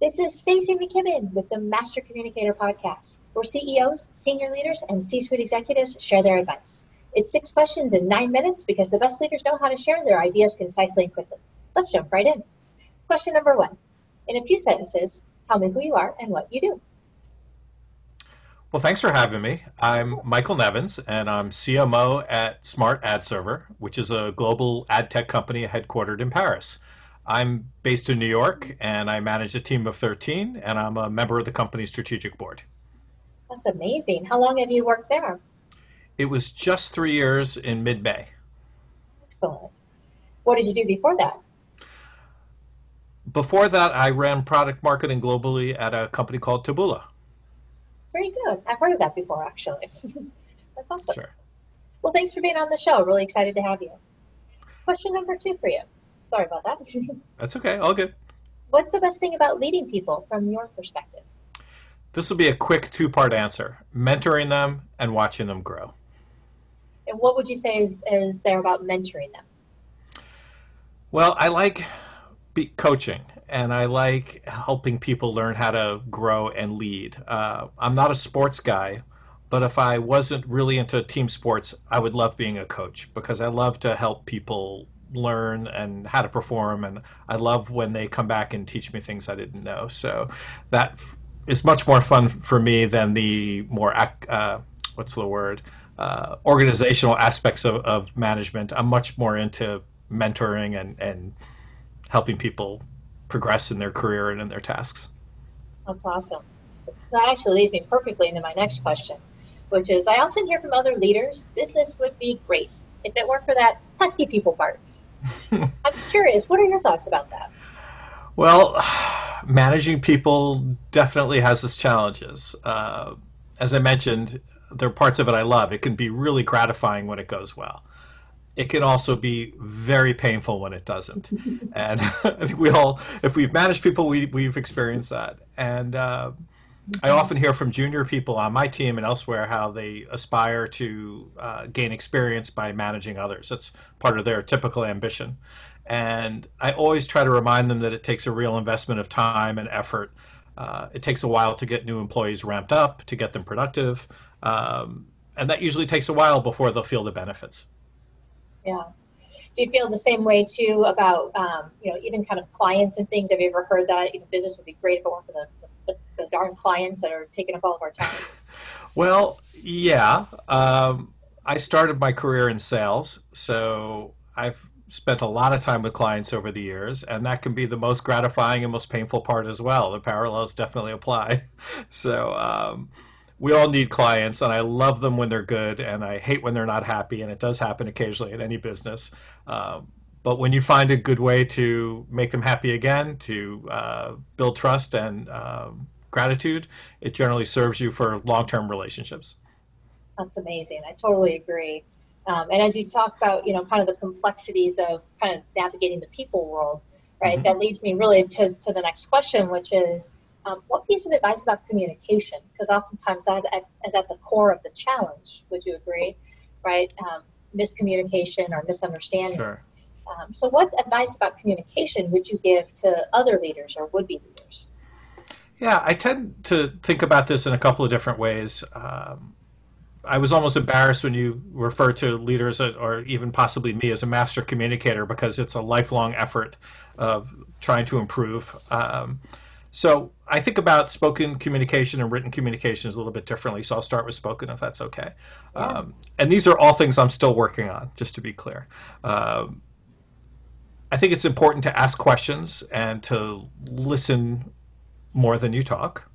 This is Stacy McKibben with the Master Communicator Podcast, where CEOs, senior leaders, and C suite executives share their advice. It's six questions in nine minutes because the best leaders know how to share their ideas concisely and quickly. Let's jump right in. Question number one In a few sentences, tell me who you are and what you do. Well, thanks for having me. I'm Michael Nevins, and I'm CMO at Smart Ad Server, which is a global ad tech company headquartered in Paris. I'm based in New York and I manage a team of 13 and I'm a member of the company's strategic board. That's amazing. How long have you worked there? It was just three years in mid May. Excellent. What did you do before that? Before that, I ran product marketing globally at a company called Taboola. Very good. I've heard of that before, actually. That's awesome. Sure. Well, thanks for being on the show. Really excited to have you. Question number two for you. Sorry about that. That's okay. All good. What's the best thing about leading people from your perspective? This will be a quick two part answer mentoring them and watching them grow. And what would you say is, is there about mentoring them? Well, I like be coaching and I like helping people learn how to grow and lead. Uh, I'm not a sports guy, but if I wasn't really into team sports, I would love being a coach because I love to help people learn and how to perform. And I love when they come back and teach me things I didn't know. So that f- is much more fun for me than the more, uh, what's the word, uh, organizational aspects of, of management. I'm much more into mentoring and, and helping people progress in their career and in their tasks. That's awesome. That actually leads me perfectly into my next question, which is I often hear from other leaders business would be great if it weren't for that pesky people part. I'm curious, what are your thoughts about that? Well, managing people definitely has its challenges. Uh, as I mentioned, there are parts of it I love. It can be really gratifying when it goes well. It can also be very painful when it doesn't. and I think we all, if we've managed people, we, we've experienced that. And uh, I often hear from junior people on my team and elsewhere how they aspire to uh, gain experience by managing others. That's part of their typical ambition. And I always try to remind them that it takes a real investment of time and effort. Uh, it takes a while to get new employees ramped up, to get them productive. Um, and that usually takes a while before they'll feel the benefits. Yeah. Do you feel the same way too about, um, you know, even kind of clients and things? Have you ever heard that you know, business would be great if it weren't for the the, darn clients that are taking up all of our time? well, yeah. Um, I started my career in sales, so I've spent a lot of time with clients over the years, and that can be the most gratifying and most painful part as well. The parallels definitely apply. So um, we all need clients, and I love them when they're good, and I hate when they're not happy, and it does happen occasionally in any business. Um, but when you find a good way to make them happy again, to uh, build trust and um, gratitude, it generally serves you for long term relationships. That's amazing. I totally agree. Um, and as you talk about, you know, kind of the complexities of kind of navigating the people world, right? Mm-hmm. That leads me really to, to the next question, which is um, what piece of advice about communication? Because oftentimes that is at the core of the challenge. Would you agree? Right? Um, miscommunication or misunderstandings. Sure. Um, so, what advice about communication would you give to other leaders or would be leaders? Yeah, I tend to think about this in a couple of different ways. Um, I was almost embarrassed when you refer to leaders or even possibly me as a master communicator because it's a lifelong effort of trying to improve. Um, so I think about spoken communication and written communications a little bit differently. So I'll start with spoken if that's okay. Yeah. Um, and these are all things I'm still working on, just to be clear. Um, I think it's important to ask questions and to listen more than you talk.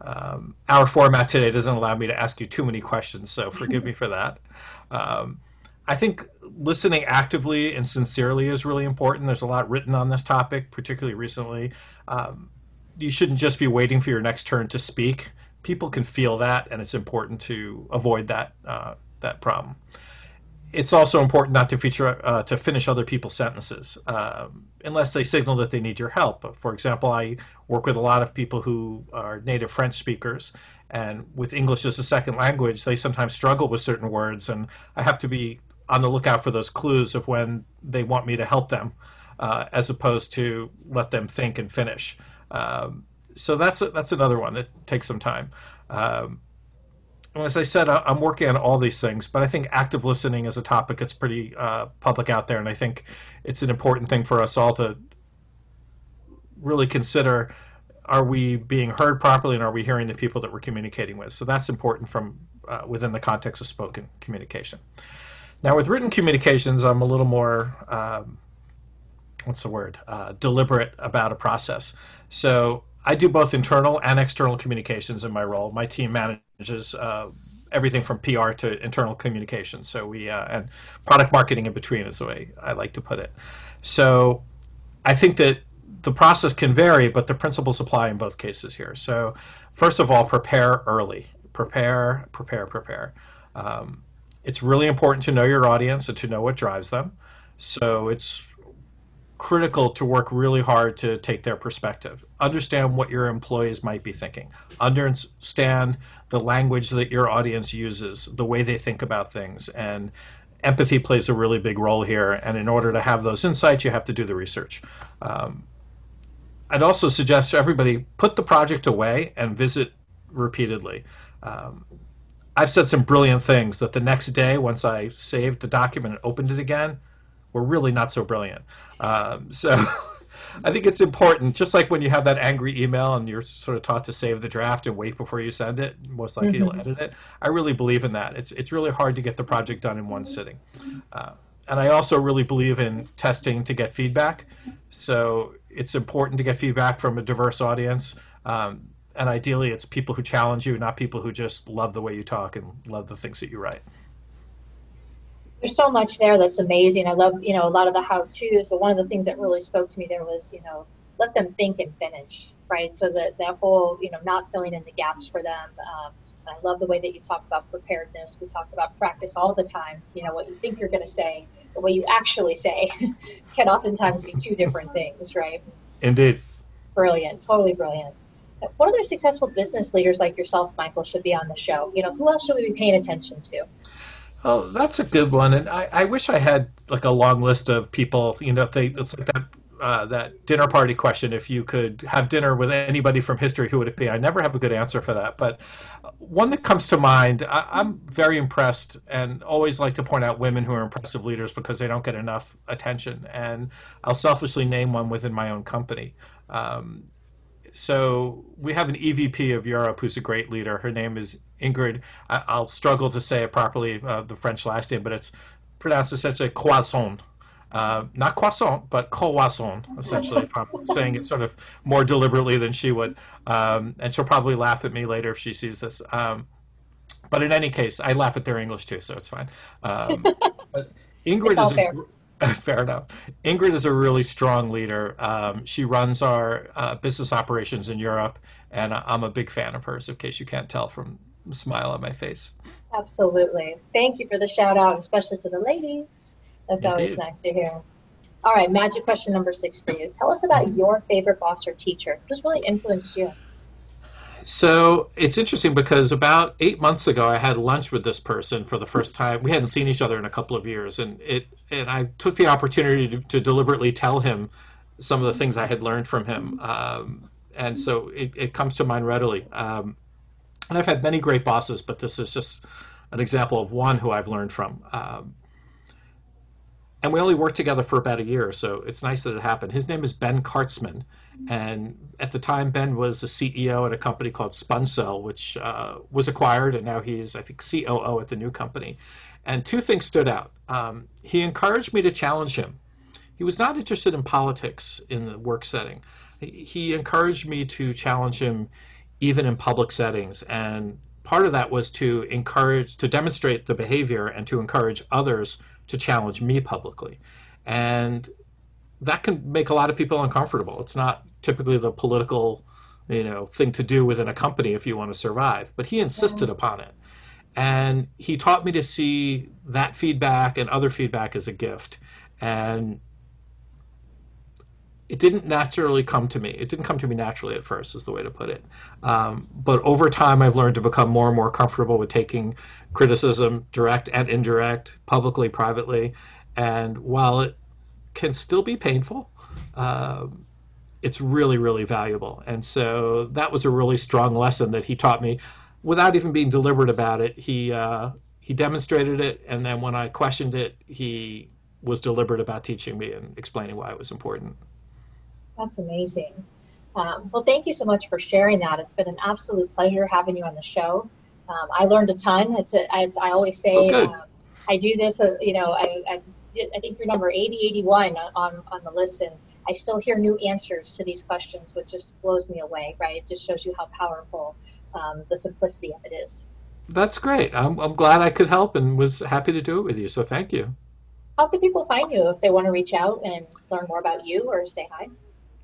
Um, our format today doesn't allow me to ask you too many questions, so forgive me for that. Um, I think listening actively and sincerely is really important. There's a lot written on this topic, particularly recently. Um, you shouldn't just be waiting for your next turn to speak. People can feel that, and it's important to avoid that uh, that problem it's also important not to feature uh, to finish other people's sentences um, unless they signal that they need your help. For example, I work with a lot of people who are native French speakers, and with English as a second language, they sometimes struggle with certain words, and I have to be on the lookout for those clues of when they want me to help them, uh, as opposed to let them think and finish. Um, so that's that's another one that takes some time. Um, as I said, I'm working on all these things, but I think active listening is a topic that's pretty uh, public out there, and I think it's an important thing for us all to really consider: Are we being heard properly, and are we hearing the people that we're communicating with? So that's important from uh, within the context of spoken communication. Now, with written communications, I'm a little more um, what's the word uh, deliberate about a process. So I do both internal and external communications in my role. My team manages uh, everything from PR to internal communications. So we uh, and product marketing in between is the way I like to put it. So I think that the process can vary, but the principles apply in both cases here. So first of all, prepare early. Prepare, prepare, prepare. Um, it's really important to know your audience and to know what drives them. So it's critical to work really hard to take their perspective. Understand what your employees might be thinking. Understand the language that your audience uses, the way they think about things, and empathy plays a really big role here. And in order to have those insights, you have to do the research. Um, I'd also suggest to everybody put the project away and visit repeatedly. Um, I've said some brilliant things that the next day, once I saved the document and opened it again, were really not so brilliant. Um, so I think it's important, just like when you have that angry email and you're sort of taught to save the draft and wait before you send it, most likely mm-hmm. you'll edit it. I really believe in that. It's, it's really hard to get the project done in one sitting. Uh, and I also really believe in testing to get feedback. So it's important to get feedback from a diverse audience. Um, and ideally, it's people who challenge you, not people who just love the way you talk and love the things that you write there's so much there that's amazing. I love, you know, a lot of the how to's, but one of the things that really spoke to me there was, you know, let them think and finish, right? So that that whole, you know, not filling in the gaps for them. Um, I love the way that you talk about preparedness. We talk about practice all the time. You know, what you think you're going to say, the way you actually say, can oftentimes be two different things, right? Indeed. Brilliant, totally brilliant. What other successful business leaders like yourself, Michael, should be on the show? You know, who else should we be paying attention to? Oh, that's a good one, and I, I wish I had like a long list of people. You know, if they it's like that uh, that dinner party question. If you could have dinner with anybody from history, who would it be? I never have a good answer for that, but one that comes to mind. I, I'm very impressed, and always like to point out women who are impressive leaders because they don't get enough attention. And I'll selfishly name one within my own company. Um, so we have an EVP of Europe who's a great leader. Her name is Ingrid. I, will struggle to say it properly, uh, the French last name, but it's pronounced essentially croissant. Uh, not croissant, but croissant, essentially, if I'm saying it sort of more deliberately than she would. Um, and she'll probably laugh at me later if she sees this. Um, but in any case, I laugh at their English too, so it's fine. Um, but Ingrid is a, Fair enough. Ingrid is a really strong leader. Um, she runs our uh, business operations in Europe, and I'm a big fan of hers, in case you can't tell from the smile on my face. Absolutely. Thank you for the shout out, especially to the ladies. That's Indeed. always nice to hear. All right, magic question number six for you. Tell us about your favorite boss or teacher who's really influenced you. So it's interesting because about eight months ago, I had lunch with this person for the first time. We hadn't seen each other in a couple of years, and it and I took the opportunity to, to deliberately tell him some of the things I had learned from him, um, and so it, it, comes to mind readily. Um, and I've had many great bosses, but this is just an example of one who I've learned from. Um, and we only worked together for about a year, so it's nice that it happened. His name is Ben Kartzman and at the time, Ben was the CEO at a company called Spongecell, which uh, was acquired, and now he's, I think, COO at the new company. And two things stood out. Um, he encouraged me to challenge him. He was not interested in politics in the work setting. He encouraged me to challenge him even in public settings. And part of that was to encourage, to demonstrate the behavior and to encourage others to challenge me publicly. And that can make a lot of people uncomfortable. It's not typically the political, you know, thing to do within a company if you want to survive. But he insisted upon it. And he taught me to see that feedback and other feedback as a gift. And it didn't naturally come to me. It didn't come to me naturally at first, is the way to put it. Um, but over time, I've learned to become more and more comfortable with taking criticism, direct and indirect, publicly, privately. And while it can still be painful. Um, it's really, really valuable. And so that was a really strong lesson that he taught me without even being deliberate about it. He, uh, he demonstrated it, and then when I questioned it, he was deliberate about teaching me and explaining why it was important. That's amazing. Um, well, thank you so much for sharing that. It's been an absolute pleasure having you on the show. Um, I learned a ton. It's, a, it's I always say Oh, um, I do this. Uh, you know, I, I, I think you're number 80, 81 on on the list, and I still hear new answers to these questions, which just blows me away. Right? It just shows you how powerful um, the simplicity of it is. That's great. I'm, I'm glad I could help and was happy to do it with you. So thank you. How can people find you if they want to reach out and learn more about you or say hi?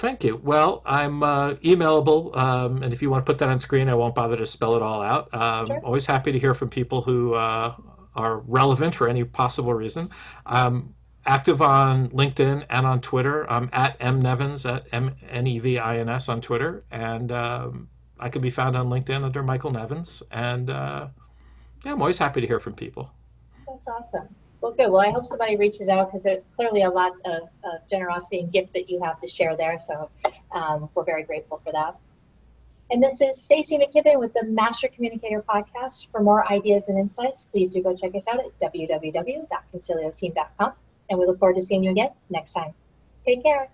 Thank you. Well, I'm uh, emailable, um, and if you want to put that on screen, I won't bother to spell it all out. Um, Sure. Always happy to hear from people who uh, are relevant for any possible reason. I'm active on LinkedIn and on Twitter. I'm at mnevins at m n e v i n s on Twitter, and um, I can be found on LinkedIn under Michael Nevins. And uh, yeah, I'm always happy to hear from people. That's awesome. Well, good. Well, I hope somebody reaches out because there's clearly a lot of, of generosity and gift that you have to share there. So um, we're very grateful for that. And this is Stacy McKibben with the Master Communicator Podcast. For more ideas and insights, please do go check us out at www.concilioteam.com. And we look forward to seeing you again next time. Take care.